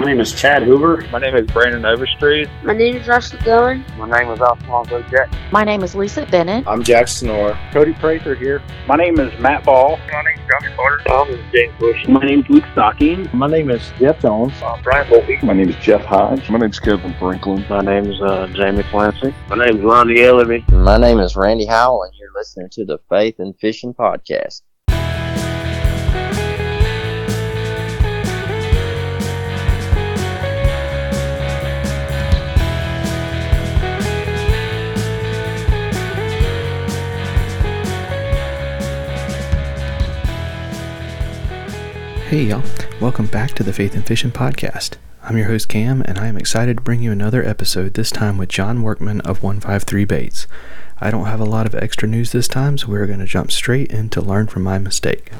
My name is Chad Hoover. My name is Brandon Overstreet. My name is Russell Dillon. My name is Alfonso Jack. My name is Lisa Bennett. I'm Jack Snore. Cody Prather here. My name is Matt Ball. My name is Josh Carter. My name is James Bush. My name is Luke Stocking. My name is Jeff Jones. Uh, Brian Volpe. My name is Jeff Hodge. My name is Kevin Franklin. My name is uh, Jamie Clancy. My name is Lonnie Ellerby. My name is Randy Howell, and you're listening to the Faith and Fishing Podcast. Hey y'all, welcome back to the Faith and Fishing Podcast. I'm your host Cam, and I am excited to bring you another episode, this time with John Workman of 153 Baits. I don't have a lot of extra news this time, so we're going to jump straight in to learn from my mistake.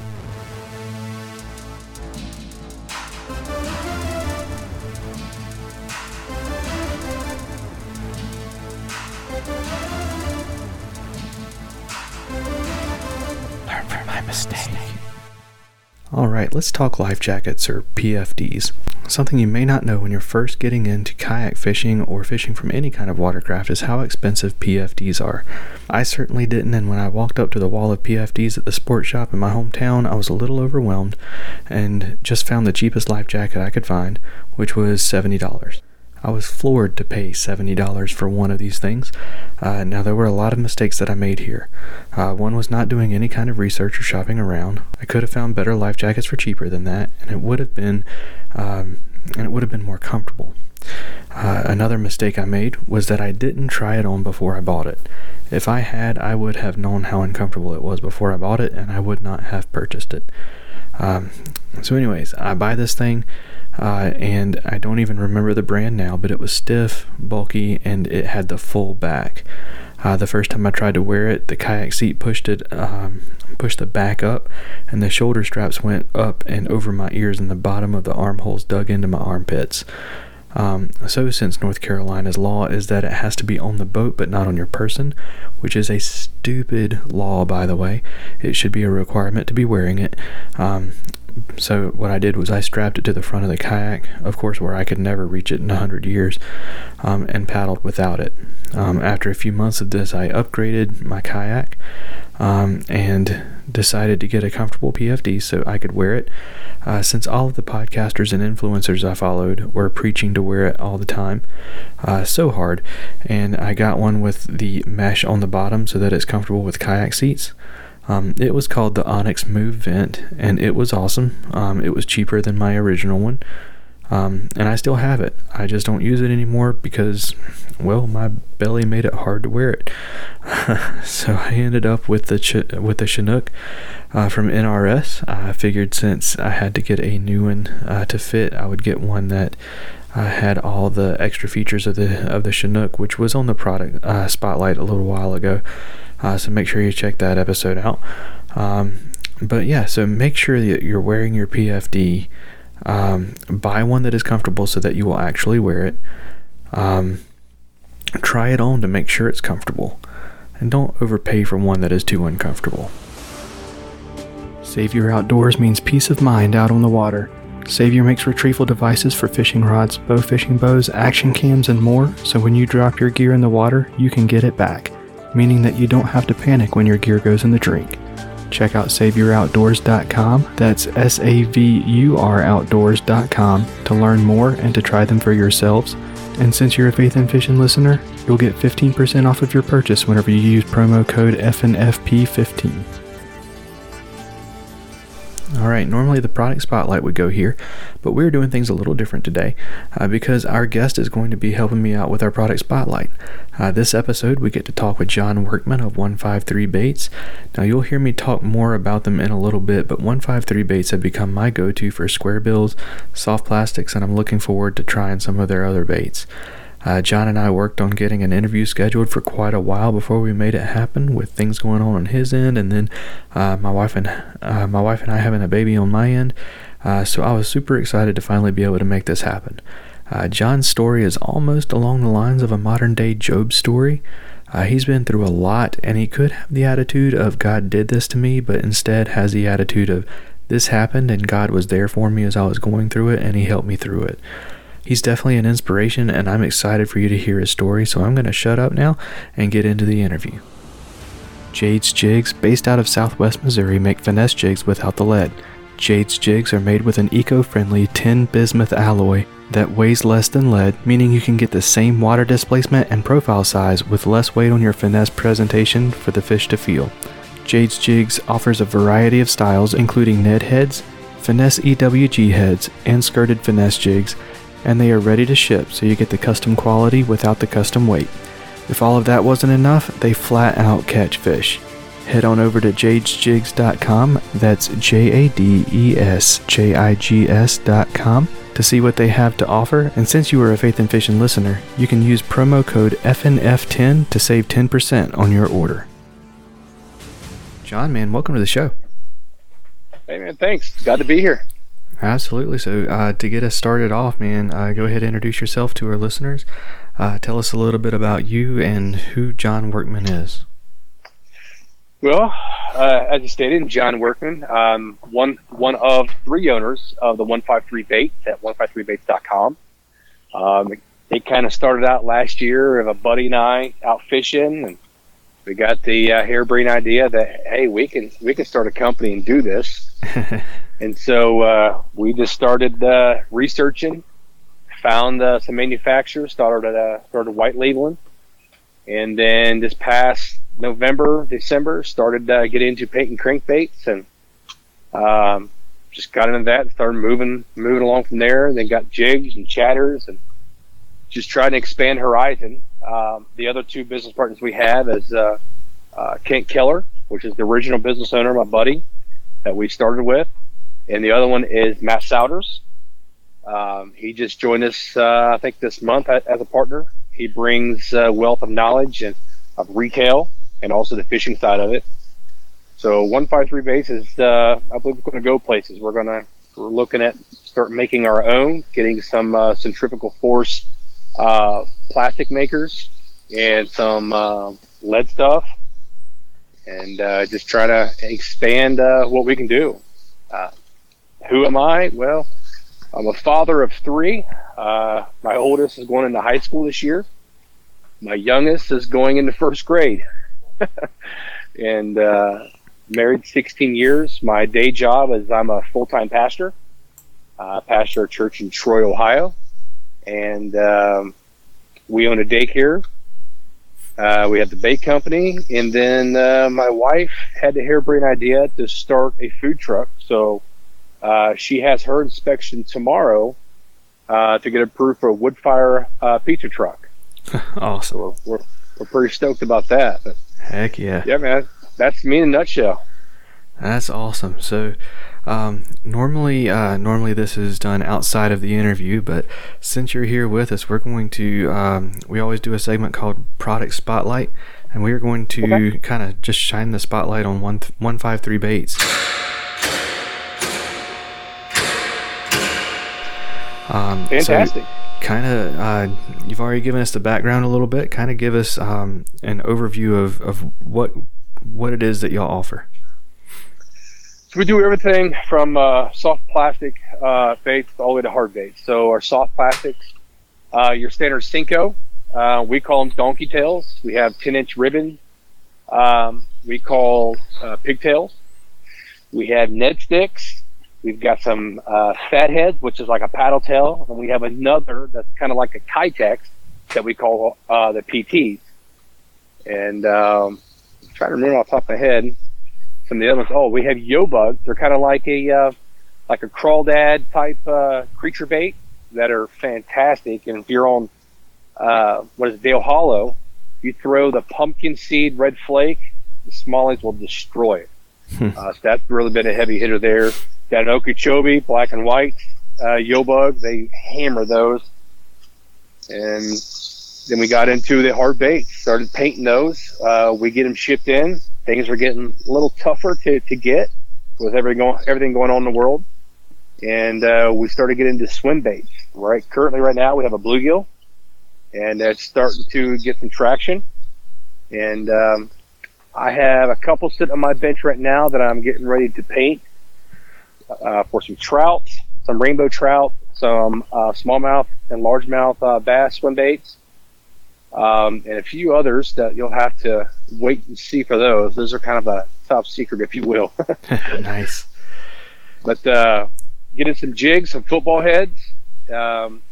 Alright, let's talk life jackets or PFDs. Something you may not know when you're first getting into kayak fishing or fishing from any kind of watercraft is how expensive PFDs are. I certainly didn't, and when I walked up to the wall of PFDs at the sports shop in my hometown, I was a little overwhelmed and just found the cheapest life jacket I could find, which was $70. I was floored to pay $70 for one of these things. Uh, now, there were a lot of mistakes that I made here. Uh, one was not doing any kind of research or shopping around. I could have found better life jackets for cheaper than that, and it would have been, um, and it would have been more comfortable. Uh, another mistake I made was that I didn't try it on before I bought it. If I had, I would have known how uncomfortable it was before I bought it, and I would not have purchased it. Um, so, anyways, I buy this thing. Uh, and I don't even remember the brand now, but it was stiff, bulky, and it had the full back. Uh, the first time I tried to wear it, the kayak seat pushed it, um, pushed the back up, and the shoulder straps went up and over my ears, and the bottom of the armholes dug into my armpits. Um, so, since North Carolina's law is that it has to be on the boat but not on your person, which is a stupid law, by the way, it should be a requirement to be wearing it. Um, so what I did was I strapped it to the front of the kayak, of course, where I could never reach it in a hundred years, um, and paddled without it. Um, after a few months of this, I upgraded my kayak um, and decided to get a comfortable PFD so I could wear it. Uh, since all of the podcasters and influencers I followed were preaching to wear it all the time, uh, so hard, and I got one with the mesh on the bottom so that it's comfortable with kayak seats. Um, it was called the Onyx Move Vent, and it was awesome. Um, it was cheaper than my original one, um, and I still have it. I just don't use it anymore because, well, my belly made it hard to wear it. so I ended up with the ch- with the Chinook uh, from NRS. I figured since I had to get a new one uh, to fit, I would get one that uh, had all the extra features of the of the Chinook, which was on the product uh, spotlight a little while ago. Uh, so make sure you check that episode out. Um, but yeah, so make sure that you're wearing your PFD. Um, buy one that is comfortable so that you will actually wear it. Um, try it on to make sure it's comfortable. And don't overpay for one that is too uncomfortable. Savur Outdoors means peace of mind out on the water. Savur makes retrieval devices for fishing rods, bow fishing bows, action cams, and more, so when you drop your gear in the water, you can get it back meaning that you don't have to panic when your gear goes in the drink. Check out SavurOutdoors.com, that's S A V U R Outdoors.com, to learn more and to try them for yourselves. And since you're a Faith and Fishing listener, you'll get 15% off of your purchase whenever you use promo code FNFP15. Alright, normally the product spotlight would go here, but we're doing things a little different today uh, because our guest is going to be helping me out with our product spotlight. Uh, this episode, we get to talk with John Workman of 153 Baits. Now, you'll hear me talk more about them in a little bit, but 153 Baits have become my go to for square bills, soft plastics, and I'm looking forward to trying some of their other baits. Uh, John and I worked on getting an interview scheduled for quite a while before we made it happen, with things going on on his end, and then uh, my wife and uh, my wife and I having a baby on my end. Uh, so I was super excited to finally be able to make this happen. Uh, John's story is almost along the lines of a modern day Job story. Uh, he's been through a lot, and he could have the attitude of God did this to me, but instead has the attitude of This happened, and God was there for me as I was going through it, and He helped me through it. He's definitely an inspiration, and I'm excited for you to hear his story, so I'm going to shut up now and get into the interview. Jade's Jigs, based out of southwest Missouri, make finesse jigs without the lead. Jade's jigs are made with an eco friendly tin bismuth alloy that weighs less than lead, meaning you can get the same water displacement and profile size with less weight on your finesse presentation for the fish to feel. Jade's Jigs offers a variety of styles, including Ned heads, finesse EWG heads, and skirted finesse jigs, and they are ready to ship so you get the custom quality without the custom weight. If all of that wasn't enough, they flat out catch fish. Head on over to jadesjigs.com, that's J A D E S J I G S.com, to see what they have to offer. And since you are a Faith and Fishing listener, you can use promo code FNF10 to save 10% on your order. John, man, welcome to the show. Hey, man, thanks. Glad to be here. Absolutely. So, uh, to get us started off, man, uh, go ahead and introduce yourself to our listeners. Uh, tell us a little bit about you and who John Workman is. Well, uh, as you stated, John Workman, um, one one of three owners of the 153 Baits at 153baits.com. Um, it kind of started out last year of a buddy and I out fishing, and we got the uh, harebrained idea that hey, we can we can start a company and do this. and so uh, we just started uh, researching, found uh, some manufacturers, started uh, started white labeling, and then this past November, December, started uh, getting into painting crankbaits and um, just got into that and started moving moving along from there. Then got jigs and chatters and just trying to expand horizon. Um, the other two business partners we have is uh, Kent Keller, which is the original business owner, my buddy that we started with, and the other one is Matt Souders. Um, he just joined us, uh, I think, this month as a partner. He brings uh, wealth of knowledge and of retail and also the fishing side of it. So 153 Baits is, uh, I believe, we're going to go places. We're going to we're looking at start making our own, getting some uh, centrifugal force uh, plastic makers and some uh, lead stuff, and uh, just try to expand uh, what we can do. Uh, who am I? Well, I'm a father of three. Uh, my oldest is going into high school this year. My youngest is going into first grade, and married 16 years. My day job is I'm a full-time pastor. Uh, pastor a church in Troy, Ohio and um, we own a daycare. Uh, we have the bait company, and then uh, my wife had the harebrained idea to start a food truck. So uh, she has her inspection tomorrow uh, to get approved for a wood fire uh, pizza truck. awesome. So we're, we're, we're pretty stoked about that. But Heck yeah. Yeah, man. That's me in a nutshell. That's awesome. So, um, normally, uh, normally this is done outside of the interview, but since you're here with us, we're going to. Um, we always do a segment called Product Spotlight, and we are going to okay. kind of just shine the spotlight on one th- one five three baits. Um, Fantastic. So kind of, uh, you've already given us the background a little bit. Kind of give us um, an overview of, of what what it is that y'all offer. So we do everything from uh, soft plastic uh, baits all the way to hard baits. So our soft plastics, uh, your standard Senko, uh, we call them donkey tails. We have 10 inch ribbon. Um, we call uh, pigtails. We have Ned sticks. We've got some uh, fat heads, which is like a paddle tail, and we have another that's kind of like a Keitech that we call uh, the PTs. And um, I'm trying to remember off the top of my head some of the other ones. Oh, we have yo bugs. They're kind of like a uh, like a crawdad type uh, creature bait that are fantastic. And if you're on uh, what is it, Dale Hollow, you throw the pumpkin seed red flake, the smallies will destroy it. Hmm. uh, so that's really been a heavy hitter there. Got an Okeechobee, black and white, uh, yo bug. They hammer those. And then we got into the hard baits, started painting those. Uh, we get them shipped in things were getting a little tougher to, to get with everything going, everything going on in the world. And uh, we started getting into swim baits. Right, currently, right now, we have a bluegill, and it's starting to get some traction. And um, I have a couple sitting on my bench right now that I'm getting ready to paint. uh, for some trout, some rainbow trout, some uh, smallmouth and largemouth uh, bass swim baits, um, and a few others that you'll have to wait and see for those. Those are kind of a top secret, if you will. nice. But uh, getting some jigs, some football heads, um,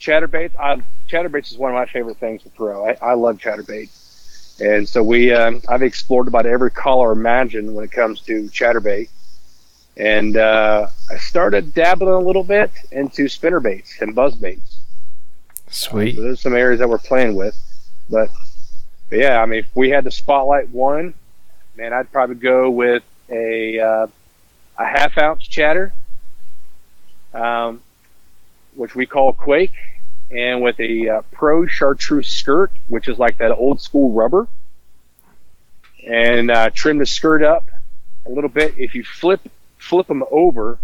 chatterbaits. I, chatterbaits is one of my favorite things to throw. I, I love chatterbaits, and so we um, I've explored about every color imagined when it comes to chatterbait. And uh, I started dabbling a little bit into spinner baits and buzz Sweet. So there's some areas that we're playing with, but, but yeah, I mean, if we had to spotlight one, man, I'd probably go with a uh, a half ounce chatter, um, which we call Quake, and with a uh, Pro Chartreuse skirt, which is like that old school rubber, and uh, trim the skirt up a little bit. If you flip flip them over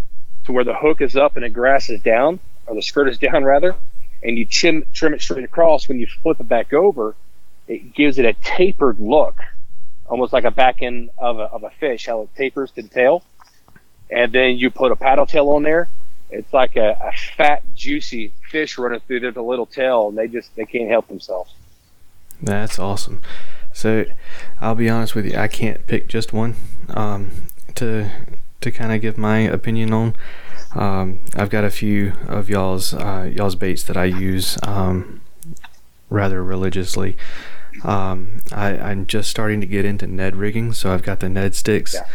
to where the hook is up and the grass is down, or the skirt is down rather, and you trim trim it straight across. When you flip it back over, it gives it a tapered look, almost like a back end of a, of a fish, how it tapers to the tail. And then you put a paddle tail on there. It's like a, a fat, juicy fish running through their little tail, and they just they can't help themselves. That's awesome. So, I'll be honest with you, I can't pick just one um, to to kind of give my opinion on. Um, I've got a few of y'all's uh, y'all's baits that I use um, rather religiously. Um, I, I'm just starting to get into Ned rigging, so I've got the Ned sticks. Yeah.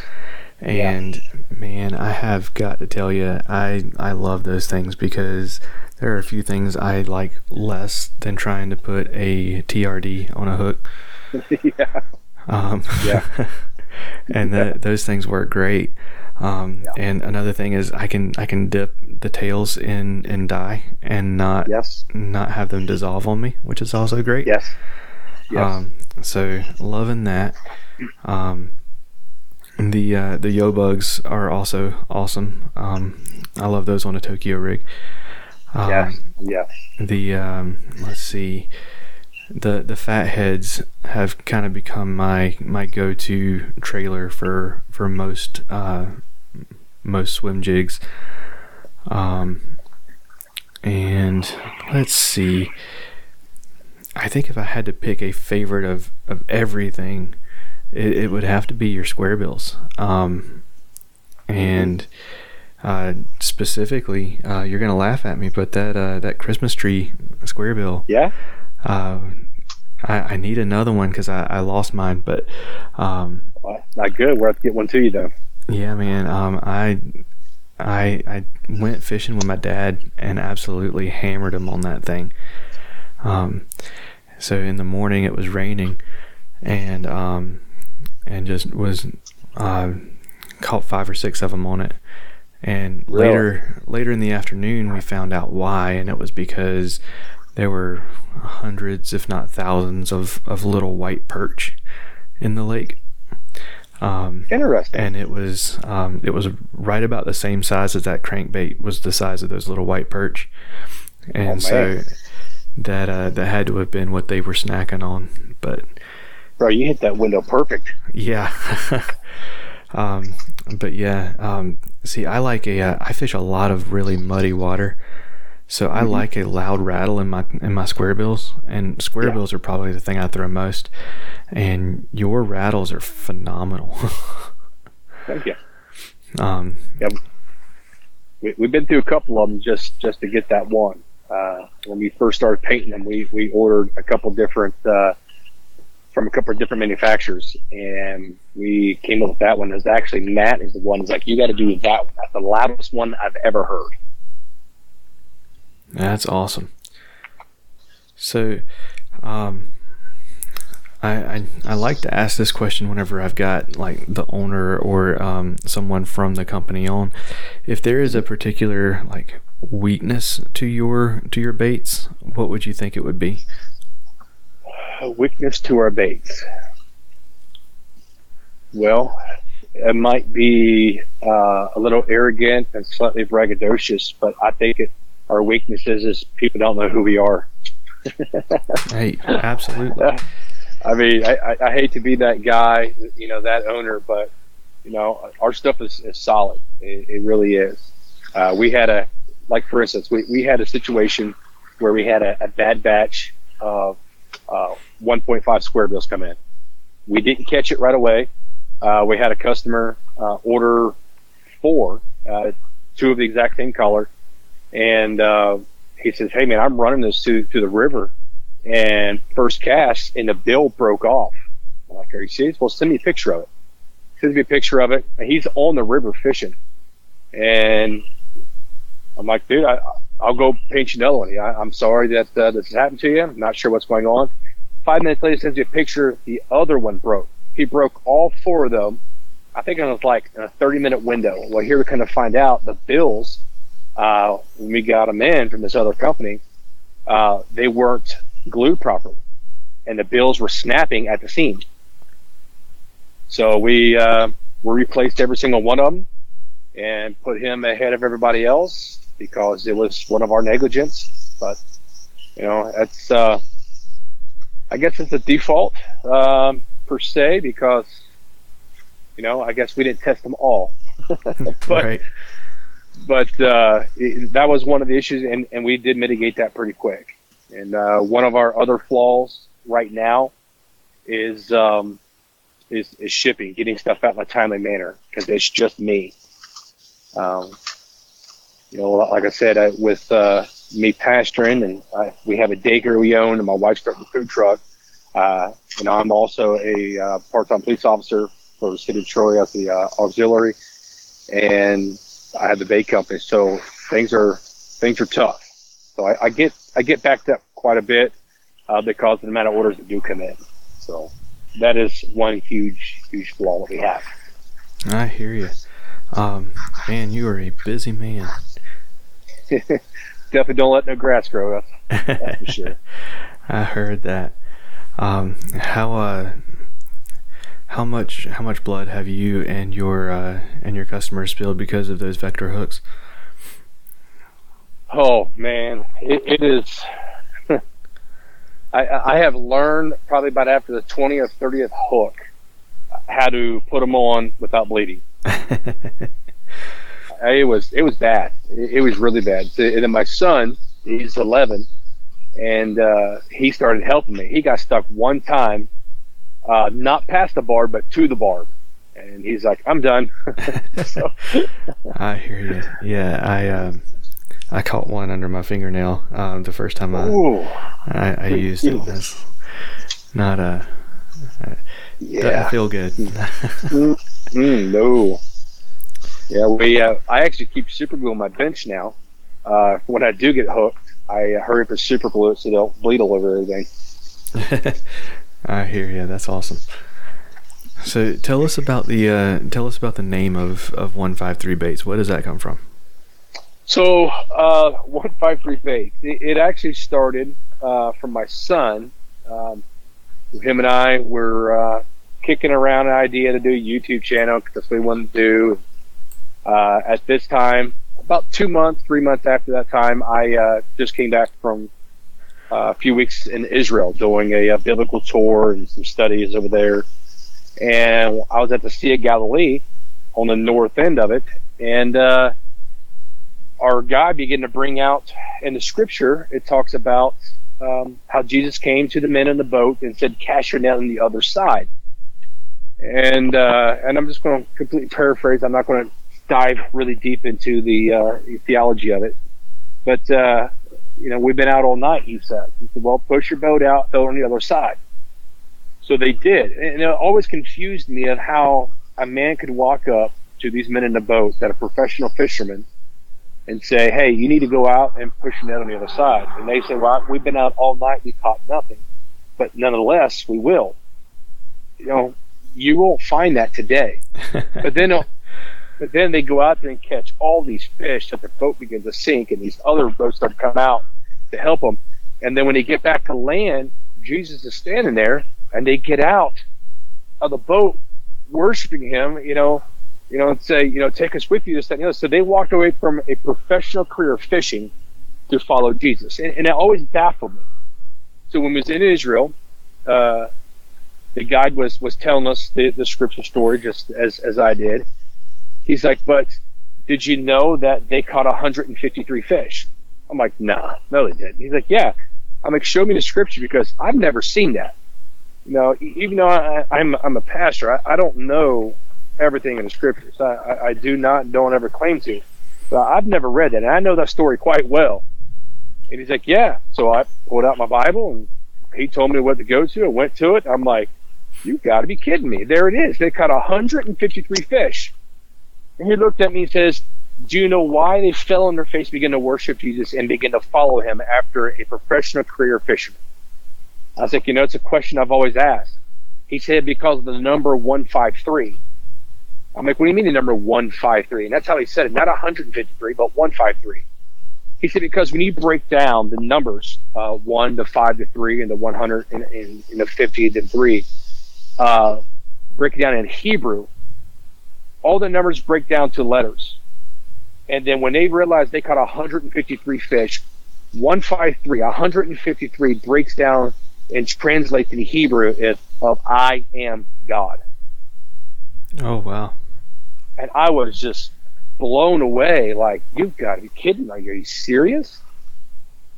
And man, I have got to tell you, I I love those things because there are a few things I like less than trying to put a TRD on a hook. yeah. Um, Yeah. and the, those things work great. Um, And another thing is I can I can dip the tails in in dye and not Yes. not have them dissolve on me, which is also great. Yes. Yes. Um, so loving that. Um, the uh, the yo bugs are also awesome. Um, I love those on a Tokyo rig. Um, yes. Yes. the um, let's see the the fat heads have kind of become my my go-to trailer for for most uh, most swim jigs. Um, and let's see. I think if I had to pick a favorite of of everything it, it would have to be your square bills. Um, and uh, specifically, uh, you're gonna laugh at me, but that uh, that Christmas tree square bill, Yeah. Uh, I, I need another one because I, I lost mine. But um, Well, not good. We'll have to get one to you though. yeah, man, um, I I I went fishing with my dad and absolutely hammered him on that thing. Um, so in the morning it was raining, and um, and just was uh, caught five or six of them on it. And Really? later later in the afternoon we found out why, and it was because there were hundreds, if not thousands, of, of little white perch in the lake. Um, Interesting. and it was um, it was right about the same size as that crankbait was the size of those little white perch, and Oh, so that uh, that had to have been what they were snacking on. But Bro, you hit that window perfect. yeah, um, but yeah, um, see, I like a uh, I fish a lot of really muddy water. So I like a loud rattle in my in my square bills, and square Yeah. bills are probably the thing I throw most. And your rattles are phenomenal. Thank you. um, We, we've been through a couple of them just just to get that one. Uh, when we first started painting them, we we ordered a couple different uh, from a couple of different manufacturers, and we came up with that one. Is actually Matt is the one who's like, you got to do that one. That's the loudest one I've ever heard. That's awesome. So, um, I, I I like to ask this question whenever I've got like the owner or um, someone from the company on. If there is a particular like weakness to your to your baits, what would you think it would be? A weakness to our baits. Well, it might be uh, a little arrogant and slightly braggadocious, but I think it, our weakness is, is people don't know who we are. Hey, absolutely. I mean, I, I, I hate to be that guy, you know, that owner, but you know, our stuff is, is solid. It, it really is. Uh, we had a, like for instance, we, we had a situation where we had a, a bad batch of uh, 1.5 square bills come in. We didn't catch it right away. Uh, we had a customer uh, order four, uh, two of the exact same color, and uh, he says, "Hey man, I'm running this to to the river, and first cast, and the bill broke off." I'm like, "Are you serious? Well, send me a picture of it." Sends me a picture of it, and he's on the river fishing, and I'm like, "Dude, I, I'll go paint you another one. I, am sorry that uh, this has happened to you. I'm not sure what's going on." Five minutes later, sends you a picture. The other one broke. He broke all four of them. I think it was like a 30 minute window. Well, here we kind of find out the bills uh, when we got them in from this other company, uh, they weren't glued properly, and the bills were snapping at the seam. So we uh, we replaced every single one of them and put him ahead of everybody else because it was one of our negligence. But you know, that's uh, I guess it's a default um, per se because you know I guess we didn't test them all. but, right but uh, it, that was one of the issues, and, and we did mitigate that pretty quick. And uh, one of our other flaws right now is um, is, is shipping, getting stuff out in a timely manner because it's just me. Um, you know, like I said, I, with uh, me pastoring, and I, we have a daycare we own, and my wife's starting a food truck. Uh, know, I'm also a uh, part-time police officer for the city of Troy as the uh, auxiliary, and I have the bait company, so things are things are tough. So I, I get I get backed up quite a bit uh, because of the amount of orders that do come in. So that is one huge huge flaw that we have. I hear you. Um, man, you are a busy man. Definitely don't let no grass grow. That's, that's for sure. I heard that. Um, how uh, how much how much blood have you and your uh, and your customers spilled because of those vector hooks? Oh man, it, it is. I, I have learned probably about after the twentieth, thirtieth hook how to put them on without bleeding. it was it was bad. It, it, was really bad. And then my son, he's eleven, and uh, he started helping me. He got stuck one time uh, not past the barb, but to the barb. And he's like, I'm done. so. I hear you. Yeah, I um, I caught one under my fingernail um, the first time I I, I, used it. That's not a. Uh, yeah. feel good. mm, no. Yeah, we. Uh, I actually keep super glue on my bench now. Uh, when I do get hooked, I hurry up for super glue it so they don't bleed all over everything. I hear you. That's awesome. So tell us about the uh, tell us about the name of of one five three baits. Where does that come from? So uh, one five three baits. It, actually started uh, from my son. Um, him and I were uh, kicking around an idea to do a YouTube channel because we wanted to do. Uh, at this time, about two months, three months after that time, I just came back from a few weeks in Israel doing a, a, biblical tour and some studies over there. And I was at the Sea of Galilee on the north end of it, and uh, our guy began to bring out in the scripture. It talks about um, how Jesus came to the men in the boat and said, "Cast your net on the other side." And uh, and I'm just going to completely paraphrase. I'm not going to dive really deep into the uh, theology of it, but uh, you know, we've been out all night, he said. He said, well, push your boat out, throw it on the other side. So they did. And it always confused me of how a man could walk up to these men in the boat that are professional fishermen and say, hey, you need to go out and push your net on the other side. And they say, well, we've been out all night, we caught nothing. But nonetheless, we will. You know, you won't find that today. but then but then they go out there and catch all these fish that the boat begins to sink, and these other boats start to come out to help them. And then when they get back to land, Jesus is standing there, and they get out of the boat, worshiping him. You know, you know, and say, you know, take us with you. This, that, and the other. So they walked away from a professional career of fishing to follow Jesus, and, and it always baffled me. So when we was in Israel, uh, the guide was was telling us the, the scripture story just as as I did. He's like, but did you know that they caught 153 fish? I'm like, nah, no, they didn't. He's like, yeah. I'm like, show me the scripture because I've never seen that. You know, even though I, I'm I'm a pastor, I, I don't know everything in the scriptures. I, I, I do not don't ever claim to. But I've never read that, and I know that story quite well. And he's like, yeah. So I pulled out my Bible, and he told me what to go to. I went to it. I'm like, you got to be kidding me. There it is. They caught 153 fish. And he looked at me and says, do you know why they fell on their face, began to worship Jesus, and begin to follow him after a professional career fisherman? I was like, you know, it's a question I've always asked. He said, because of the number 153. I'm like, what do you mean the number 153? And that's how he said it, not 153, but 153. He said, because when you break down the numbers, uh, 1 to 5 to 3, and the 100 and, and, and the 50 to 3, uh, break it down in Hebrew, all the numbers break down to letters. And then when they realized they caught 153 fish, 153, 153 breaks down and translates in Hebrew is of I am God. Oh wow. And I was just blown away, like, you've got to be kidding. Are you serious?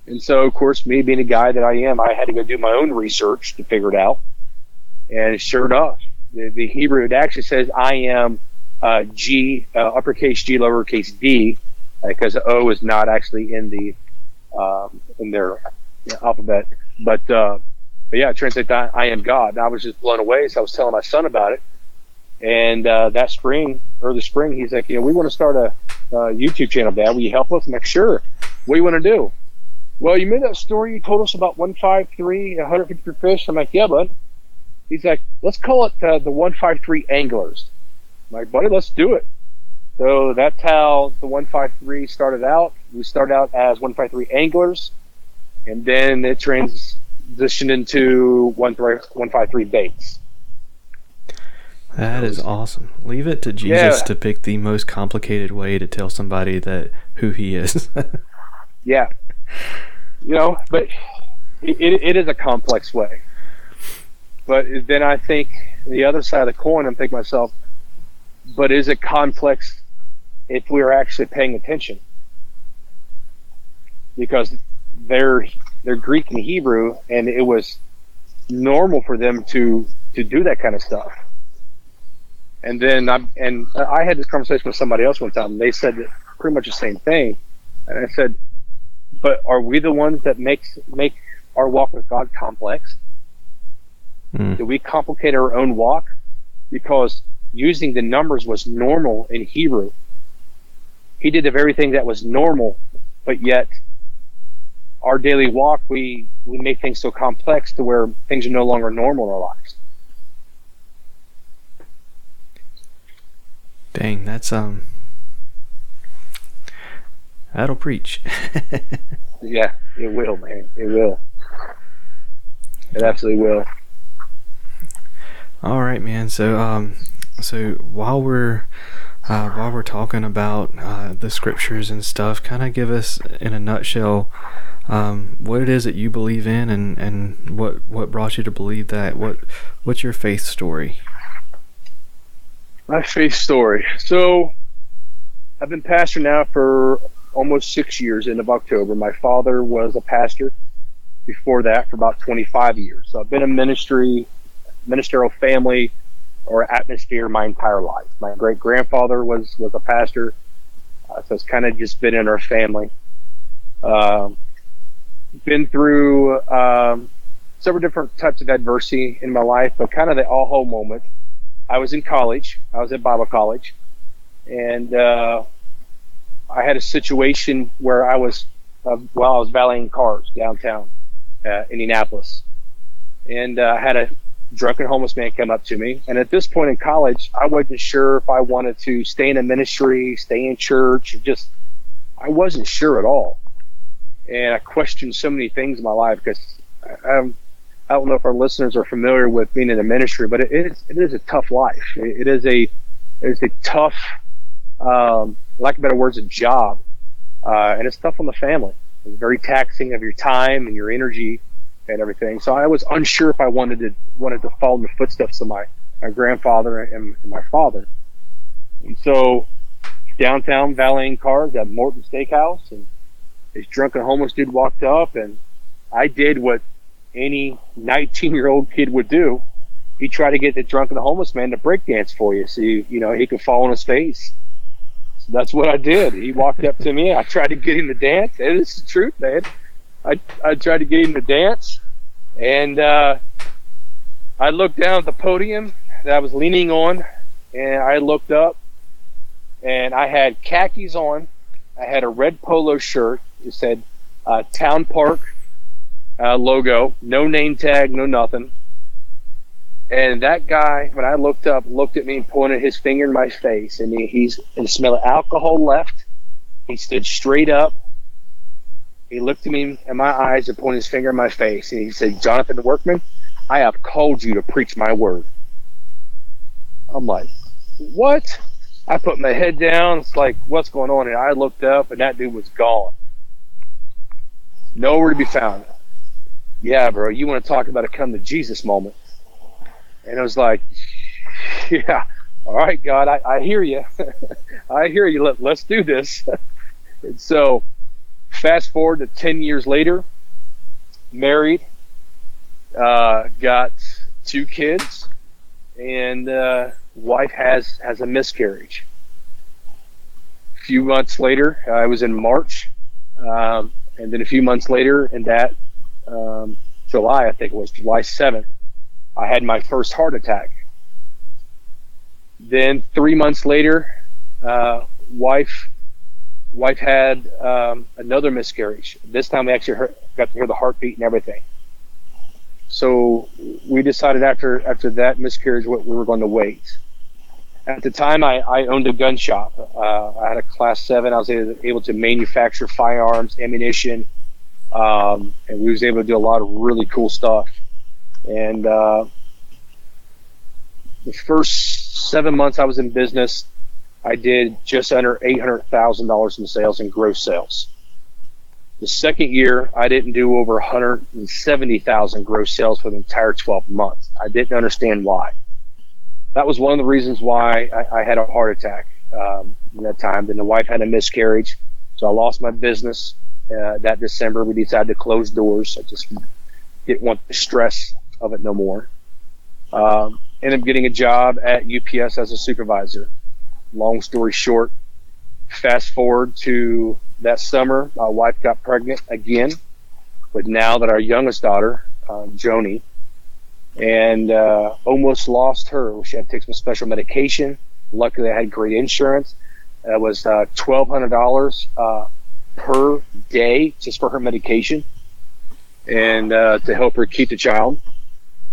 And so, of course, me being a guy that I am, I had to go do my own research to figure it out. And sure enough, the, the Hebrew, it actually says I am uh, G, uh, uppercase G, lowercase d, because uh, O is not actually in the um, in their alphabet. But uh, but yeah, translate that I am God. And I was just blown away. So I was telling my son about it. And uh, that spring, or the spring, he's like, you know, we want to start a, a YouTube channel, Dad. Will you help us? I'm like, sure. What do you want to do? Well, you made that story you told us about 153, 153 fish. I'm like, yeah, bud. He's like, let's call it uh, the 153 Anglers. I'm like, buddy, let's do it. So that's how the 153 started out. We started out as 153 Anglers, and then it transitioned into 153 Baits. That is awesome. Leave it to Jesus Yeah. to pick the most complicated way to tell somebody that who he is. Yeah. You know, but it, it, it is a complex way. But then I think the other side of the coin, I'm thinking myself, but is it complex if we're actually paying attention? Because they're they're Greek and Hebrew, and it was normal for them to to do that kind of stuff. And then I and I had this conversation with somebody else one time. And they said pretty much the same thing, and I said, but are we the ones that makes make our walk with God complex? Mm. Do we complicate our own walk? Because using the numbers was normal in Hebrew. He did the very thing that was normal, but yet our daily walk we we make things so complex to where things are no longer normal in our lives. Dang, that's um that'll preach. Yeah, it will, man. It will. It absolutely will. All right, man. So um so while we're uh, while we're talking about uh, the scriptures and stuff, kind of give us in a nutshell um, what it is that you believe in and, and what what brought you to believe that. What what's your faith story? My faith story. So, I've been pastor now for almost six years. End of October. My father was a pastor before that for about 25 years. So I've been in ministry, ministerial family, or atmosphere my entire life. My great grandfather was was a pastor, uh, so it's kind of just been in our family. Um, been through um, several different types of adversity in my life, but kind of the all-ho moment. I was in college. I was at Bible college, and uh, I had a situation where I was, uh, well, I was valeting cars downtown uh, Indianapolis, and uh, I had a drunken homeless man come up to me. And at this point in college, I wasn't sure if I wanted to stay in a ministry, stay in church, just I wasn't sure at all. And I questioned so many things in my life because I, I'm, I don't know if our listeners are familiar with being in the ministry, but it is it is a tough life. It, is a it is a tough, um, lack of better words, a job, uh, and it's tough on the family. It's very taxing of your time and your energy and everything. So I was unsure if I wanted to wanted to follow in the footsteps of my, my grandfather and, and my father. And so downtown valeting cars at Morton Steakhouse, and this drunken homeless dude walked up, and I did what any 19 year old kid would do. He tried to get the drunken homeless man to break dance for you, so you, you know he could fall on his face. So that's what I did. He walked up to me. I tried to get him to dance. And it's the truth, man. I I tried to get him to dance, and uh, I looked down at the podium that I was leaning on, and I looked up, and I had khakis on. I had a red polo shirt. It said uh, Towne Park uh, logo, no name tag, no nothing. And that guy, when I looked up, looked at me and pointed his finger in my face, and he, he's and smell of alcohol left. He stood straight up. He looked at me in my eyes and pointed his finger in my face, and he said, "Jonathan the Workman, I have called you to preach my word." I'm like, "What?" I put my head down. It's like, "What's going on?" And I looked up, and that dude was gone, nowhere to be found yeah, bro, you want to talk about a come to Jesus moment. And it was like, yeah, all right, God, I, I hear you. I hear you. Let, let's do this. and so, fast forward to 10 years later, married, uh, got two kids, and uh, wife has, has a miscarriage. A few months later, I was in March, um, and then a few months later, in that um, July, I think it was July 7th, I had my first heart attack. Then three months later, uh, wife wife had um, another miscarriage. This time we actually heard, got to hear the heartbeat and everything. So we decided after after that miscarriage, what we were going to wait. At the time, I, I owned a gun shop. Uh, I had a class seven. I was able to manufacture firearms, ammunition, um, and we was able to do a lot of really cool stuff. And uh, the first seven months I was in business, I did just under eight hundred thousand dollars in sales and gross sales. The second year, I didn't do over one hundred and seventy thousand gross sales for the entire twelve months. I didn't understand why. That was one of the reasons why I, I had a heart attack um, in that time. Then the wife had a miscarriage, so I lost my business uh, that December, we decided to close doors. I just didn't want the stress of it no more. Um, ended up getting a job at UPS as a supervisor. Long story short, fast forward to that summer, my wife got pregnant again, but now that our youngest daughter, uh, Joni, and uh, almost lost her. She had to take some special medication. Luckily, I had great insurance. It was uh, twelve hundred dollars uh, per day just for her medication and uh, to help her keep the child.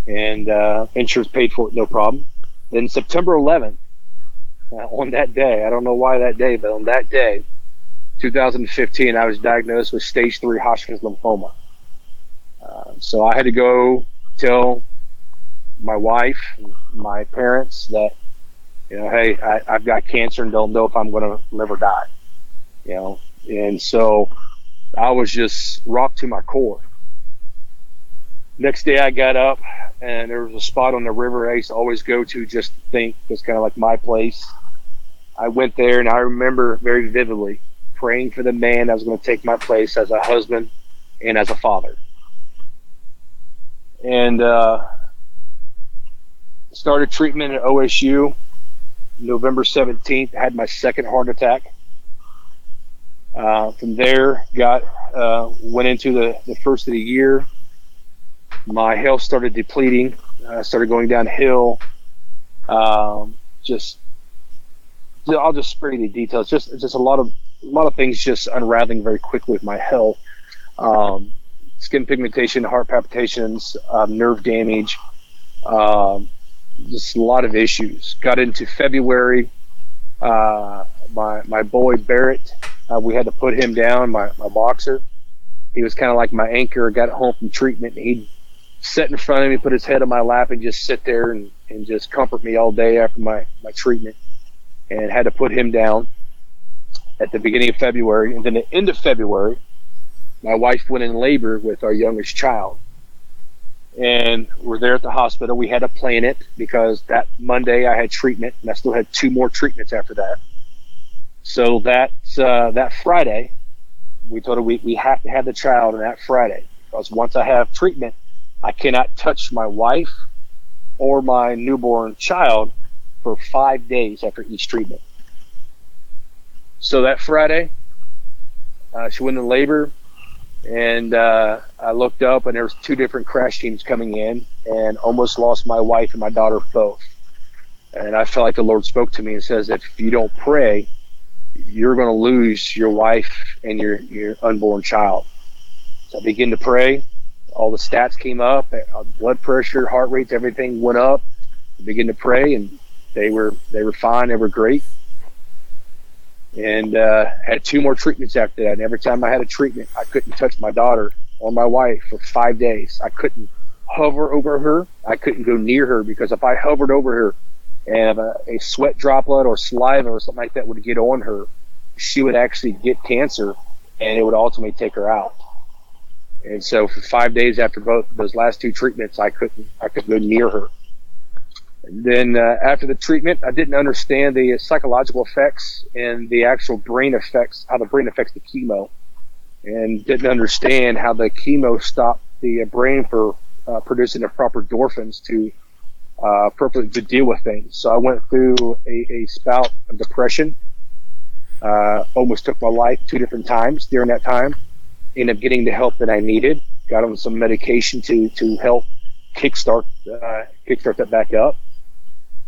And uh, insurance paid for it, no problem. Then September 11th, uh, on that day, I don't know why that day, but on that day, 2015, I was diagnosed with stage three Hodgkin's lymphoma. Uh, so I had to go tell my wife, my parents that, you know, hey, I, I've got cancer and don't know if I'm going to live or die. You know, and so I was just rocked to my core. Next day I got up and there was a spot on the river I used to always go to just to think. It was kind of like my place. I went there and I remember very vividly praying for the man that was going to take my place as a husband and as a father. And uh, started treatment at OSU November 17th. I had my second heart attack. Uh, from there, got uh, went into the, the first of the year. My health started depleting. I started going downhill. Um, just, I'll just spare you the details. Just, just a lot of, a lot of things just unraveling very quickly with my health. Um, skin pigmentation, heart palpitations, um, nerve damage, um, just a lot of issues. Got into February. Uh, my my boy Barrett uh, we had to put him down, my, my boxer. He was kind of like my anchor. Got home from treatment. He'd sit in front of me, put his head on my lap, and just sit there and, and just comfort me all day after my, my treatment. And had to put him down at the beginning of February. And then the end of February, my wife went in labor with our youngest child. and we're there at the hospital. We had to plan it because that Monday I had treatment, and I still had two more treatments after that. So that uh, that Friday, we told her we, we have to have the child on that Friday because once I have treatment, I cannot touch my wife or my newborn child for five days after each treatment. So that Friday, uh, she went into labor and uh, I looked up, and there was two different crash teams coming in, and almost lost my wife and my daughter both. And I felt like the Lord spoke to me and says that if you don't pray, you're going to lose your wife and your your unborn child. So I began to pray. All the stats came up, uh, blood pressure, heart rates, everything went up. I began to pray, and they were they were fine. They were great and uh, had two more treatments after that. And every time I had a treatment, I couldn't touch my daughter or my wife for five days. I couldn't hover over her. I couldn't go near her because if I hovered over her and a, a sweat droplet or saliva or something like that would get on her, she would actually get cancer and it would ultimately take her out. And so for five days after both those last two treatments, I couldn't I couldn't go near her. And then uh, after the treatment, I didn't understand the psychological effects and the actual brain effects, how the brain affects the chemo, and didn't understand how the chemo stopped the brain for uh, producing the proper endorphins to uh, properly to deal with things. So I went through a, a spout of depression. Uh, almost took my life two different times during that time. Ended up getting the help that I needed. Got on some medication to to help kickstart uh, kickstart that back up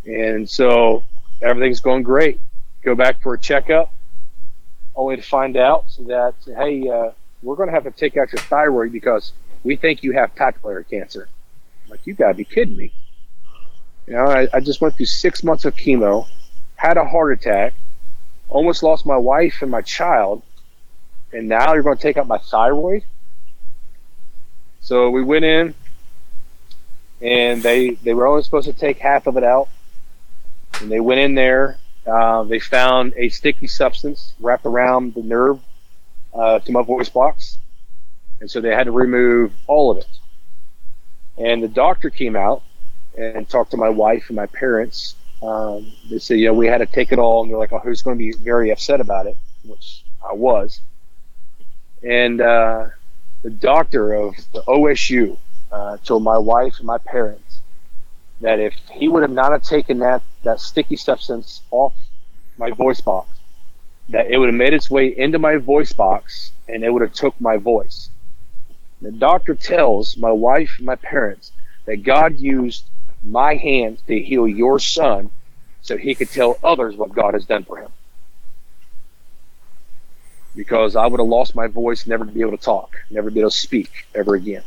and so everything's going great. Go back for a checkup, only to find out that, hey, uh, we're going to have to take out your thyroid because we think you have papillary cancer. I'm like, you got to be kidding me. You know, I, I just went through six months of chemo, had a heart attack, almost lost my wife and my child, and now you're going to take out my thyroid? So we went in, and they they were only supposed to take half of it out. And they went in there. Uh, they found a sticky substance wrapped around the nerve uh, to my voice box, and so they had to remove all of it. And the doctor came out and talked to my wife and my parents. Um, they said, you know, we had to take it all, and they're like, oh, who's going to be very upset about it? Which I was. And uh, the doctor of the OSU uh, told my wife and my parents that if he would have not have taken that that sticky substance off my voice box, that it would have made its way into my voice box and it would have took my voice. The doctor tells my wife and my parents that God used my hands to heal your son so he could tell others what God has done for him. Because I would have lost my voice, never be able to talk, never be able to speak ever again.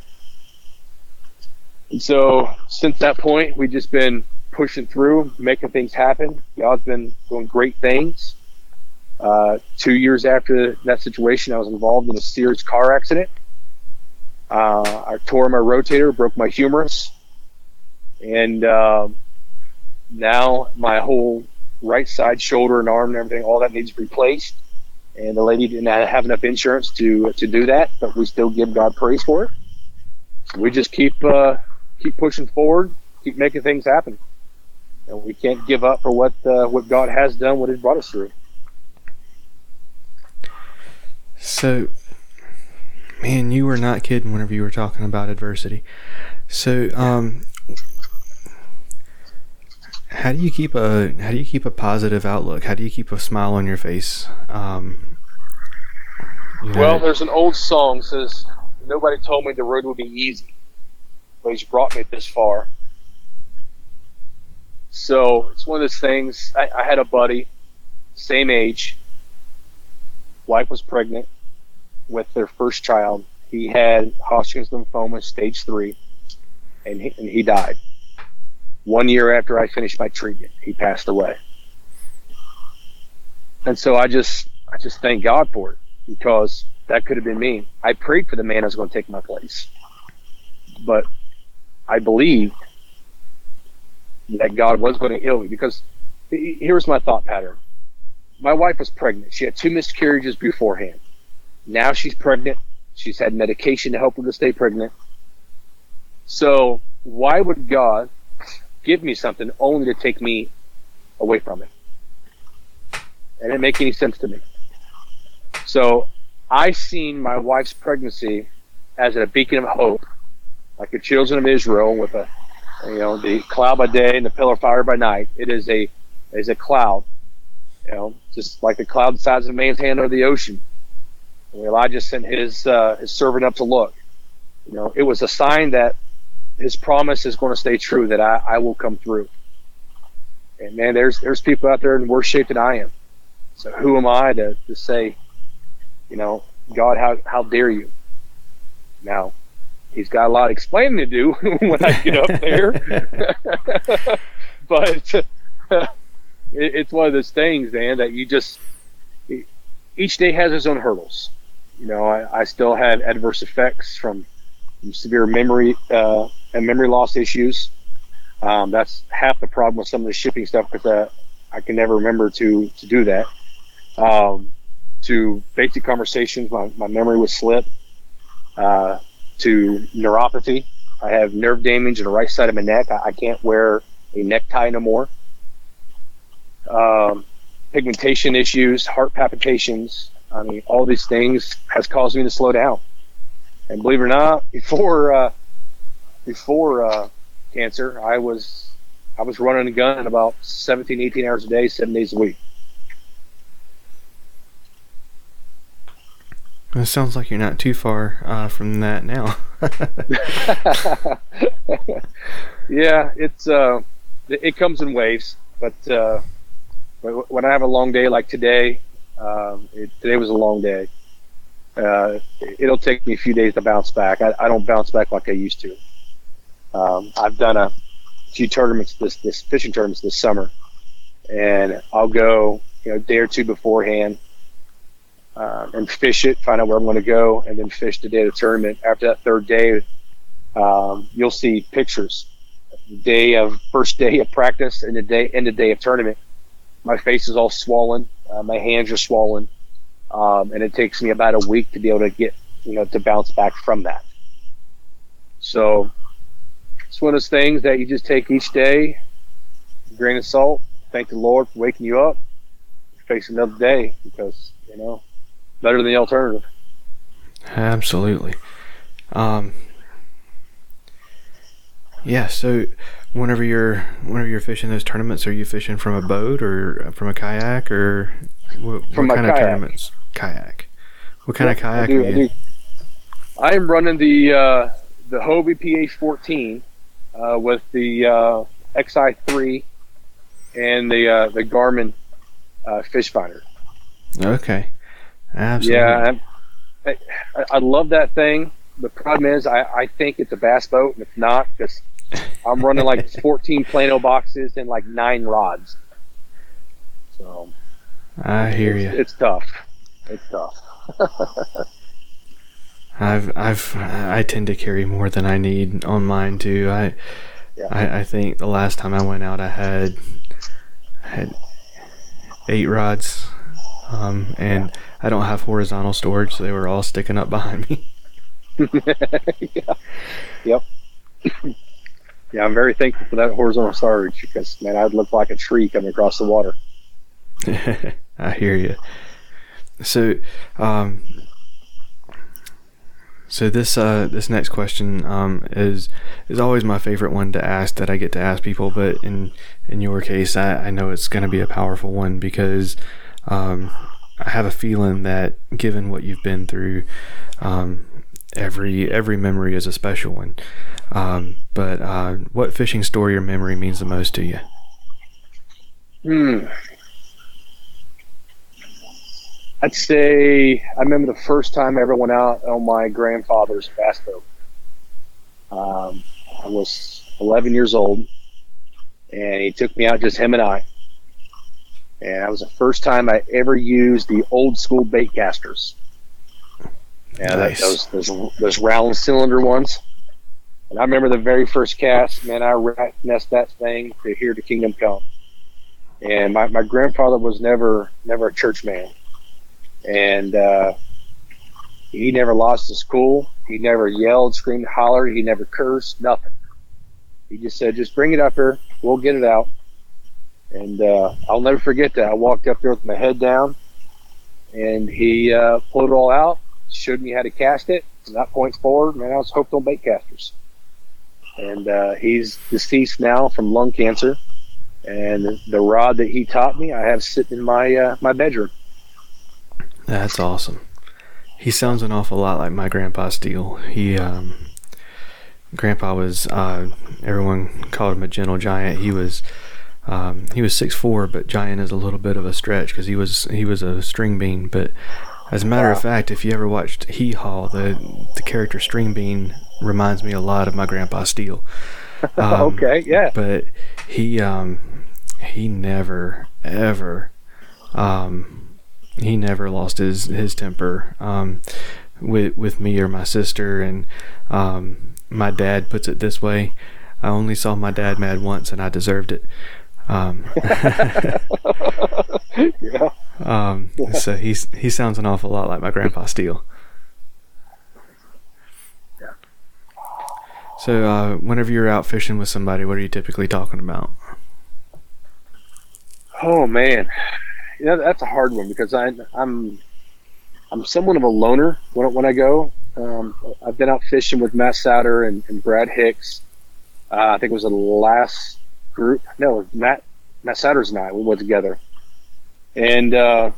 And so since that point, we've just been pushing through, making things happen. God's been doing great things. Uh, two years after that situation, I was involved in a serious car accident. Uh, I tore my rotator, broke my humerus, and uh, now my whole right side shoulder and arm and everything, all that needs replaced. And the lady didn't have enough insurance to to do that, but we still give God praise for it. We just keep uh, keep pushing forward, keep making things happen. And we can't give up for what uh, what God has done, what He's brought us through. So, man, you were not kidding whenever you were talking about adversity. So, um, how do you keep a how do you keep a positive outlook? How do you keep a smile on your face? Um, you well, there's an old song says, "Nobody told me the road would be easy." but he's brought me this far. So it's one of those things. I, I had a buddy, same age. Wife was pregnant with their first child. He had Hodgkin's lymphoma, stage three, and he, and he died. One year after I finished my treatment, he passed away. And so I just, I just thank God for it because that could have been me. I prayed for the man who was going to take my place, but I believed that God was going to heal me because here's my thought pattern. My wife was pregnant. She had two miscarriages beforehand. Now she's pregnant. She's had medication to help her to stay pregnant. So why would God give me something only to take me away from it? It didn't make any sense to me. So I seen my wife's pregnancy as a beacon of hope, like the children of Israel with a, you know, the cloud by day and the pillar of fire by night. It is a, is a cloud, you know, just like the cloud the size of a man's hand over the ocean. And Elijah sent his uh, his servant up to look. You know, it was a sign that his promise is going to stay true that I, I will come through. And man, there's there's people out there in worse shape than I am. So who am I to, to say, you know, God, how how dare you? Now, he's got a lot of explaining to do when I get up there. but it, it's one of those things, man, that you just each day has its own hurdles. You know, I, I still had adverse effects from, from severe memory uh, and memory loss issues. Um, that's half the problem with some of the shipping stuff because uh, I can never remember to to do that. Um, to basic conversations, my, my memory would slip. Uh, to neuropathy, I have nerve damage in the right side of my neck. I, I can't wear a necktie no more. Um, pigmentation issues, heart palpitations, I mean, all these things has caused me to slow down. And believe it or not, before uh, before uh, cancer, I was I was running a gun about 17, 18 hours a day, seven days a week. It sounds like you're not too far uh, from that now. yeah, it's uh, it comes in waves, but uh, when I have a long day like today, um, it, today was a long day. Uh, it'll take me a few days to bounce back. I, I don't bounce back like I used to. Um, I've done a few tournaments this this fishing tournaments this summer, and I'll go you know a day or two beforehand um, and fish it, find out where I'm going to go, and then fish the day of the tournament. After that third day, um, you'll see pictures. Day of first day of practice and the day end the day of tournament. My face is all swollen. Uh, my hands are swollen, um, and it takes me about a week to be able to get, you know, to bounce back from that. So it's one of those things that you just take each day, grain of salt. Thank the Lord for waking you up, face another day because you know better than the alternative. Absolutely. Um, yeah. So whenever you're whenever you're fishing those tournaments, are you fishing from a boat or from a kayak or what, from what kind kayak. of tournaments? Kayak. What kind Yeah, of kayak I do, are I you? do. I am running the uh, the Hobie PA14 uh, with the uh, XI3 and the uh, the Garmin uh, fish finder. Okay. Absolutely. Yeah, I, I, I love that thing. The problem is, I, I think it's a bass boat, and it's not because I'm running like 14 Plano boxes and like nine rods. So I hear you. it's tough. It's tough. I've I've I tend to carry more than I need on mine too. I Yeah. I, I think the last time I went out I had had eight rods. Um, and I don't have horizontal storage, so they were all sticking up behind me. yeah. Yep. yeah, I'm very thankful for that horizontal storage because man, I'd look like a tree coming across the water. I hear you. So, um, so this uh, this next question um, is is always my favorite one to ask that I get to ask people, but in in your case, I, I know it's going to be a powerful one because um, I have a feeling that given what you've been through, um, every every memory is a special one. Um, but uh, what fishing story or memory means the most to you? Hmm. I'd say I remember the first time I ever went out on my grandfather's bass boat. Um, I was 11 years old, and he took me out, just him and I. And that was the first time I ever used the old school bait casters. Yeah, Nice. those, those those round cylinder ones. And I remember the very first cast, man, I rat nest that thing to hear the kingdom come. And my, my grandfather was never never a church man. And uh, he never lost his cool. He never yelled, screamed, hollered. He never cursed, nothing. He just said, just bring it up here. We'll get it out. And uh, I'll never forget that. I walked up there with my head down, and he uh, pulled it all out, showed me how to cast it. From that point forward, man, I was hooked on bait casters. And uh, he's deceased now from lung cancer. And the rod that he taught me, I have sitting in my uh, my bedroom. That's awesome. He sounds an awful lot like my grandpa Steele. He, um, grandpa was, uh, everyone called him a gentle giant. He was, um, he was six four, but giant is a little bit of a stretch because he was he was a string bean. But as a matter wow. of fact, if you ever watched Hee Haw, the the character String Bean reminds me a lot of my grandpa Steele. Um, okay, yeah. But he um, he never ever um, he never lost his his temper um, with with me or my sister and um, my dad puts it this way I only saw my dad mad once and I deserved it um, yeah. Um, so he's he sounds an awful lot like my grandpa Steele. Yeah. So uh, whenever you're out fishing with somebody, what are you typically talking about? Oh man, you know that's a hard one because I, I'm I'm somewhat of a loner when when I go. Um, I've been out fishing with Matt Souter and, and Brad Hicks. Uh, I think it was the last group. No, Matt Matt Souter's and I we went together, and uh,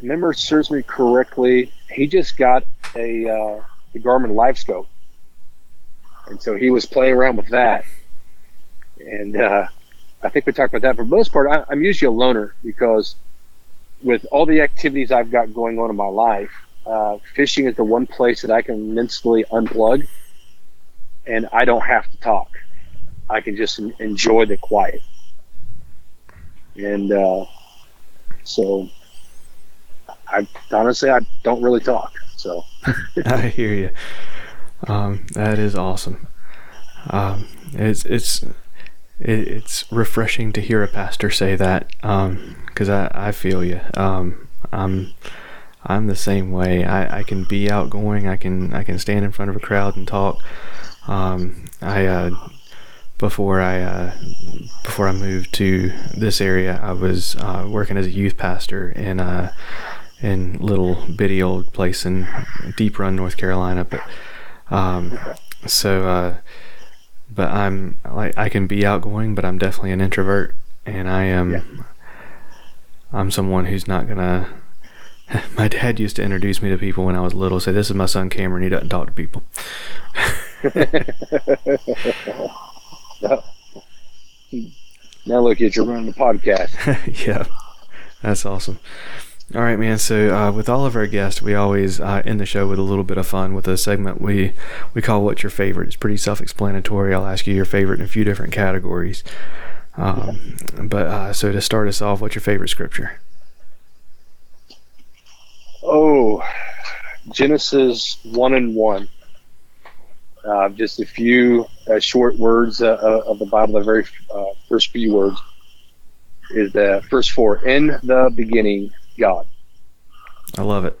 remember serves me correctly. He just got a uh, the Garmin LiveScope, and so he was playing around with that, and uh, I think we talked about that. For the most part, I, I'm usually a loner because with all the activities I've got going on in my life, uh, fishing is the one place that I can mentally unplug, and I don't have to talk. I can just enjoy the quiet, and uh, so I honestly I don't really talk. So I hear you. Um, that is awesome. Um, it's it's it, it's refreshing to hear a pastor say that because um, I, I feel you. Um, I'm I'm the same way. I, I can be outgoing. I can I can stand in front of a crowd and talk. Um, I uh, before I uh, before I moved to this area, I was uh, working as a youth pastor in a in little bitty old place in Deep Run, North Carolina. But um, so uh, but I'm like I can be outgoing, but I'm definitely an introvert, and I am. Yeah. I'm someone who's not gonna. My dad used to introduce me to people when I was little. Say, "This is my son Cameron. He doesn't talk to people." now look at you running the podcast. yeah, that's awesome. All right, man. So uh, with all of our guests, we always uh, end the show with a little bit of fun with a segment we we call "What's Your Favorite." It's pretty self-explanatory. I'll ask you your favorite in a few different categories. Um, but uh, so to start us off, what's your favorite scripture? Oh, Genesis one and one. Uh, just a few uh, short words uh, of the Bible. The very first few words is the first four. In the beginning God. I love it.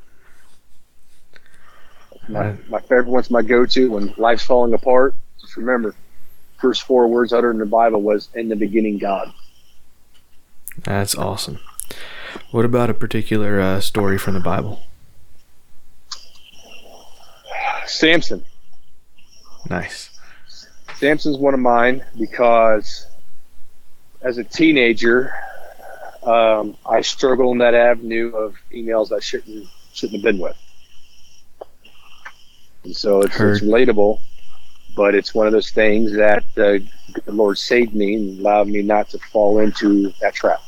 My, my favorite one's my go-to when life's falling apart. Just remember, first four words uttered in the Bible was "In the beginning, God." That's awesome. What about a particular uh, story from the Bible? Samson. Nice. Samson's one of mine because as a teenager, um, I struggled in that avenue of emails I shouldn't shouldn't have been with. And so it's, it's relatable, but it's one of those things that uh, the Lord saved me and allowed me not to fall into that trap.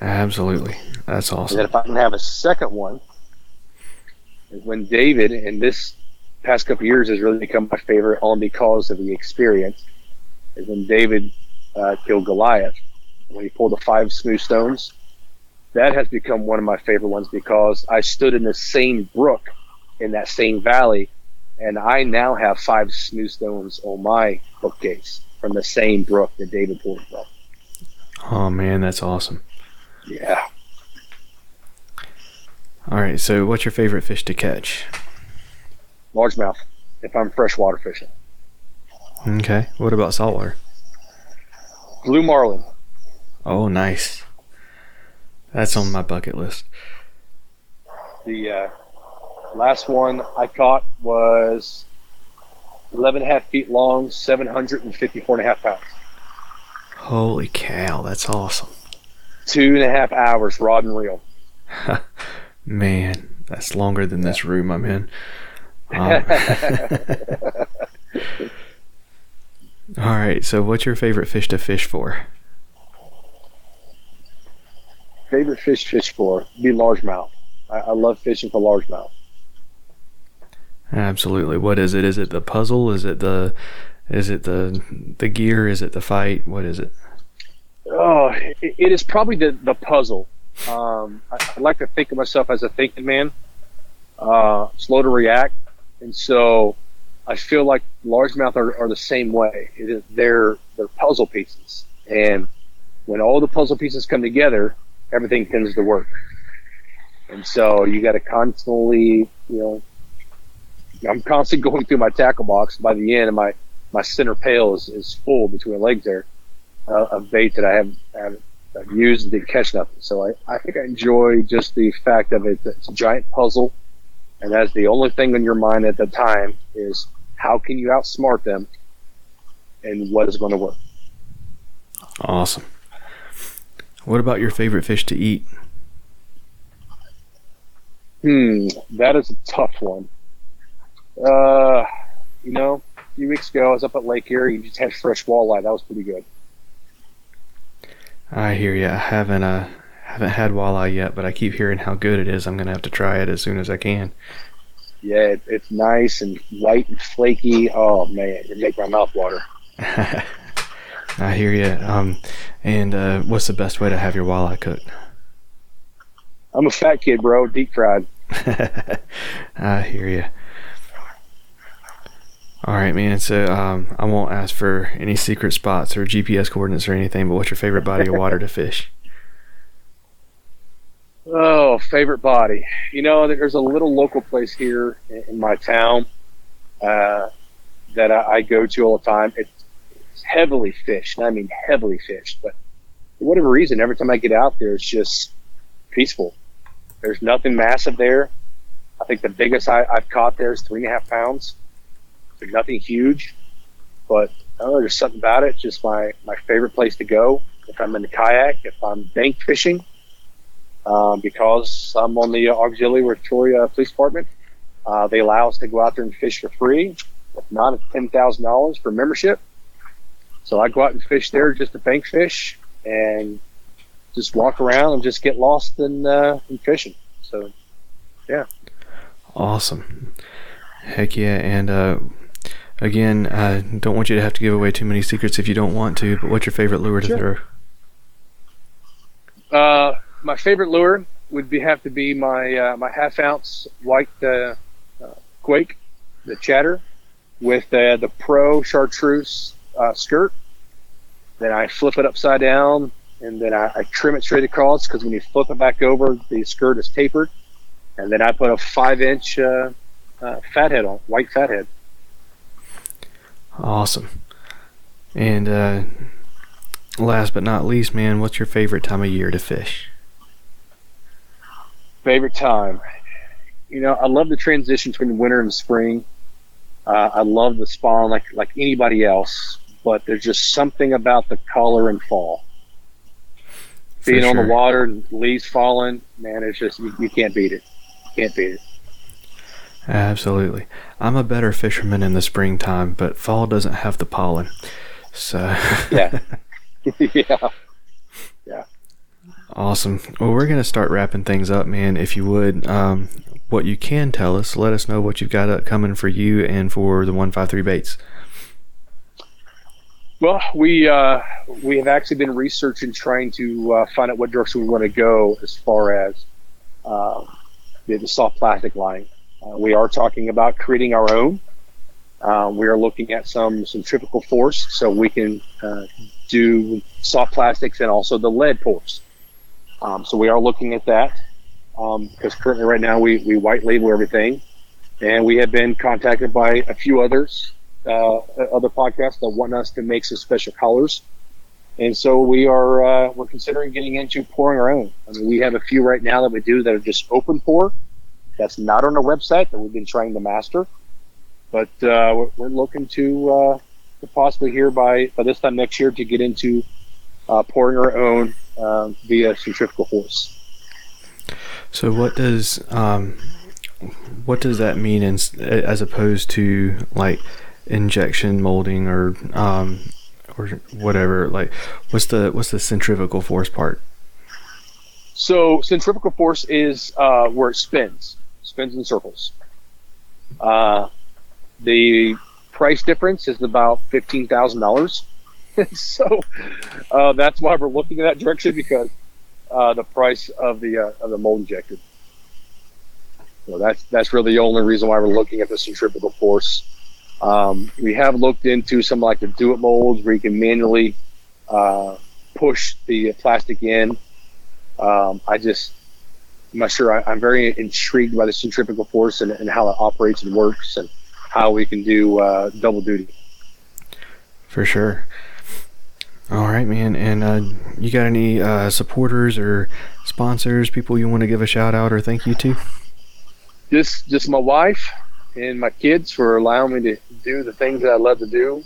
Absolutely, that's awesome. And if I can have a second one, when David, and this past couple years has really become my favorite, only because of the experience, is when David uh, killed Goliath when he pulled the five smooth stones. That has become one of my favorite ones because I stood in the same brook in that same valley, and I now have five smooth stones on my bookcase from the same brook that David pulled from. Oh man, that's awesome. Yeah. All right. So, what's your favorite fish to catch? Largemouth, if I'm freshwater fishing. Okay. What about saltwater? Blue marlin. Oh, nice. That's on my bucket list. The uh, last one I caught was 11 and a half feet long, 754 and a half pounds. Holy cow, that's awesome. Two and a half hours, rod and reel. Man, that's longer than this room I'm in. Um, all right, so what's your favorite fish to fish for? Favorite fish to fish for be largemouth. I, I love fishing for largemouth. Absolutely. What is it? Is it the puzzle? Is it the is it the the gear? Is it the fight? What is it? Oh, it, it is probably the the puzzle. Um, I, I like to think of myself as a thinking man, uh, slow to react, and so I feel like largemouth are, are the same way. They're they're puzzle pieces, and when all the puzzle pieces come together, everything tends to work. And so you got to constantly, you know, I'm constantly going through my tackle box. By the end, my my center pail is, is full between legs there uh, of bait that I have, have I've used and didn't catch nothing. So I, I think I enjoy just the fact of it. It's a giant puzzle, and that's the only thing on your mind at the time is how can you outsmart them, and what is going to work. Awesome. What about your favorite fish to eat? Hmm, that is a tough one. Uh, you know, a few weeks ago I was up at Lake Erie and just had fresh walleye. That was pretty good. I hear you. I haven't uh haven't had walleye yet, but I keep hearing how good it is. I'm gonna have to try it as soon as I can. Yeah, it, it's nice and white and flaky. Oh man, it make my mouth water. I hear you. Um, and uh, what's the best way to have your walleye cooked? I'm a fat kid, bro. Deep fried. I hear you. All right, man. So um, I won't ask for any secret spots or GPS coordinates or anything, but what's your favorite body of water to fish? Oh, favorite body. You know, there's a little local place here in, my town uh, that I, I go to all the time. It's, it's heavily fished. and I mean, heavily fished. But for whatever reason, every time I get out there, it's just peaceful. There's nothing massive there. I think the biggest I, I've caught there is three and a half pounds. There's nothing huge, but know, there's something about it. It's just my, my favorite place to go. If I'm in the kayak, if I'm bank fishing, um, because I'm on the auxiliary Troy uh, Police Department. Uh, they allow us to go out there and fish for free. If not, it's ten thousand dollars for membership. So I go out and fish there just to bank fish and just walk around and just get lost in, uh, in fishing. So, yeah. Awesome. Heck yeah. And uh, again, I don't want you to have to give away too many secrets if you don't want to, but what's your favorite lure to Sure. throw? Uh, my favorite lure would be have to be my uh, my half ounce white uh, uh, quake, the chatter, with uh, the pro chartreuse uh, skirt. Then I flip it upside down, and then I, I trim it straight across because when you flip it back over, the skirt is tapered. And then I put a five inch uh, fathead on, white fathead. Awesome. And last but not least, man, what's your favorite time of year to fish? Favorite time, you know, I love the transition between winter and spring. Uh, I love the spawn like like anybody else, but there's just something about the color in fall. For Being on the water, and leaves falling, man, it's just you, you can't beat it. Can't beat it. Absolutely. I'm a better fisherman in the springtime, but fall doesn't have the pollen. So Yeah. yeah. Awesome. Well, we're gonna start wrapping things up, man. If you would, um, what you can tell us, let us know what you've got up coming for you and for the one five three baits. Well, we uh, we have actually been researching, trying to uh, find out what direction we want to go as far as uh, the, soft plastic line. Uh, we are talking about creating our own. Um, we are looking at some centrifugal force, so we can uh, do soft plastics and also the lead pours. Um, so we are looking at that. because um, currently right now we, we white label everything. And we have been contacted by a few others, uh, other podcasts that want us to make some special colors. And so we are uh, we're considering getting into pouring our own. I mean, we have a few right now that we do that are just open pour. That's not on our website that we've been trying to master, but uh, we're, we're, looking to, uh, to possibly here by by this time next year to get into uh, pouring our own um, via centrifugal force. So what does um, what does that mean in, as opposed to like injection molding or um, or whatever? Like, what's the what's the centrifugal force part? So centrifugal force is uh, where it spins, spins in circles. Uh, the price difference is about fifteen thousand dollars. so uh, that's why we're looking in that direction because uh, the price of the uh, of the mold injected. So that's that's really the only reason why we're looking at the centrifugal force. Um, we have looked into some like the do it molds where you can manually uh, push the plastic in. Um, I just I'm not sure. I, am very intrigued by the centrifugal force and, and, how it operates and works and how we can do uh, double duty. For sure. All right, man. And uh, you got any uh, supporters or sponsors, people you want to give a shout out or thank you to? Just, just my wife and my kids for allowing me to do the things that I love to do,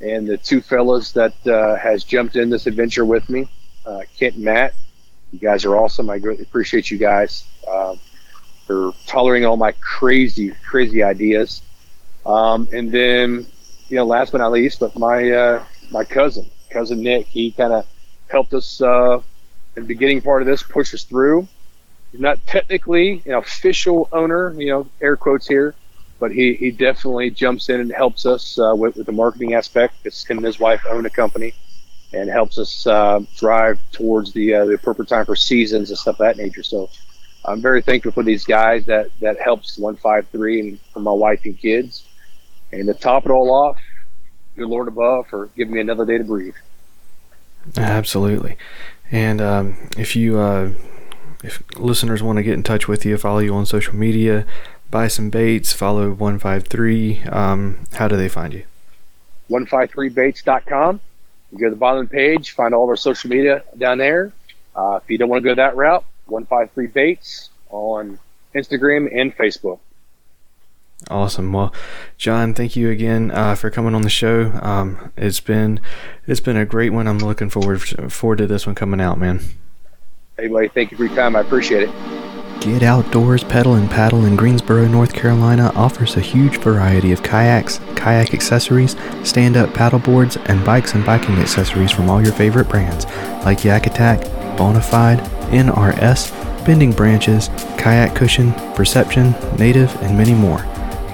and the two fellas that uh, has jumped in this adventure with me, uh, Kent and Matt. You guys are awesome. I greatly appreciate you guys uh, for tolerating all my crazy, crazy ideas. Um, and then, you know, last but not least, but my uh, my cousin cousin Nick. He kind of helped us uh, in the beginning part of this, push us through. He's not technically an official owner, you know, air quotes here, but he, he definitely jumps in and helps us uh, with, with the marketing aspect. Because him and his wife own a company and helps us uh, drive towards the uh, the appropriate time for seasons and stuff of that nature. So I'm very thankful for these guys that that helps 153 and for my wife and kids. And to top it all off, good Lord above for giving me another day to breathe. Absolutely. And um, if you, uh, if listeners want to get in touch with you, follow you on social media, buy some baits, follow 153, um, how do they find you? 153baits.com. You go to the bottom of the page, find all of our social media down there. Uh, if you don't want to go that route, 153 Baits on Instagram and Facebook. Awesome. Well, John, thank you again uh, for coming on the show. Um, it's been it's been a great one. I'm looking forward forward to this one coming out, man. Hey, buddy, thank you for your time. I appreciate it. Get Outdoors Pedal and Paddle in Greensboro, North Carolina offers a huge variety of kayaks, kayak accessories, stand up paddle boards, and bikes and biking accessories from all your favorite brands like Yak Attack, Bonafide, NRS, Bending Branches, Kayak Cushion, Perception, Native, and many more.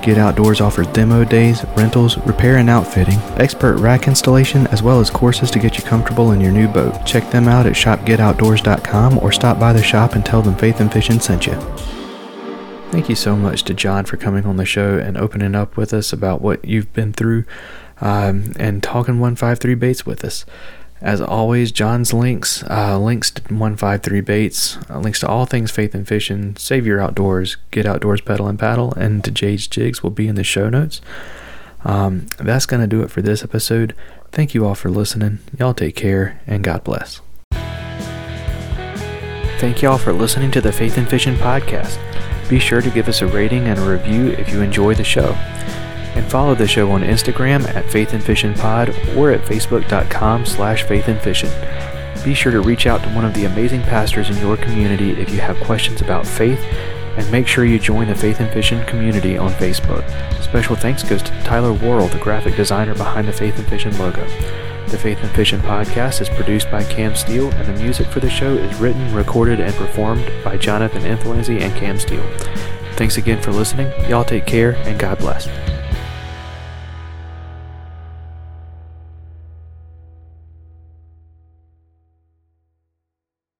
Get Outdoors offers demo days, rentals, repair and outfitting, expert rack installation, as well as courses to get you comfortable in your new boat. Check them out at shopgetoutdoors.com or stop by the shop and tell them Faith and Fishing sent you. Thank you so much to John for coming on the show and opening up with us about what you've been through um, and talking 153 baits with us. As always, John's links, uh, links to 153 Baits, uh, links to all things faith and fishing, Savur Outdoors, get outdoors, pedal and paddle, and to Jade's Jigs will be in the show notes. Um, that's going to do it for this episode. Thank you all for listening. Y'all take care, and God bless. Thank y'all for listening to the Faith and Fishing podcast. Be sure to give us a rating and a review if you enjoy the show and follow the show on Instagram at Faith and Fishing Pod or at facebook.com slash Faith and Fishing. Be sure to reach out to one of the amazing pastors in your community if you have questions about faith, and make sure you join the Faith and Fishing community on Facebook. Special thanks goes to Tyler Worrell, the graphic designer behind the Faith and Fishing logo. The Faith and Fishing podcast is produced by Cam Steele, and the music for the show is written, recorded, and performed by Jonathan Inthlanzy and Cam Steele. Thanks again for listening. Y'all take care, and God bless.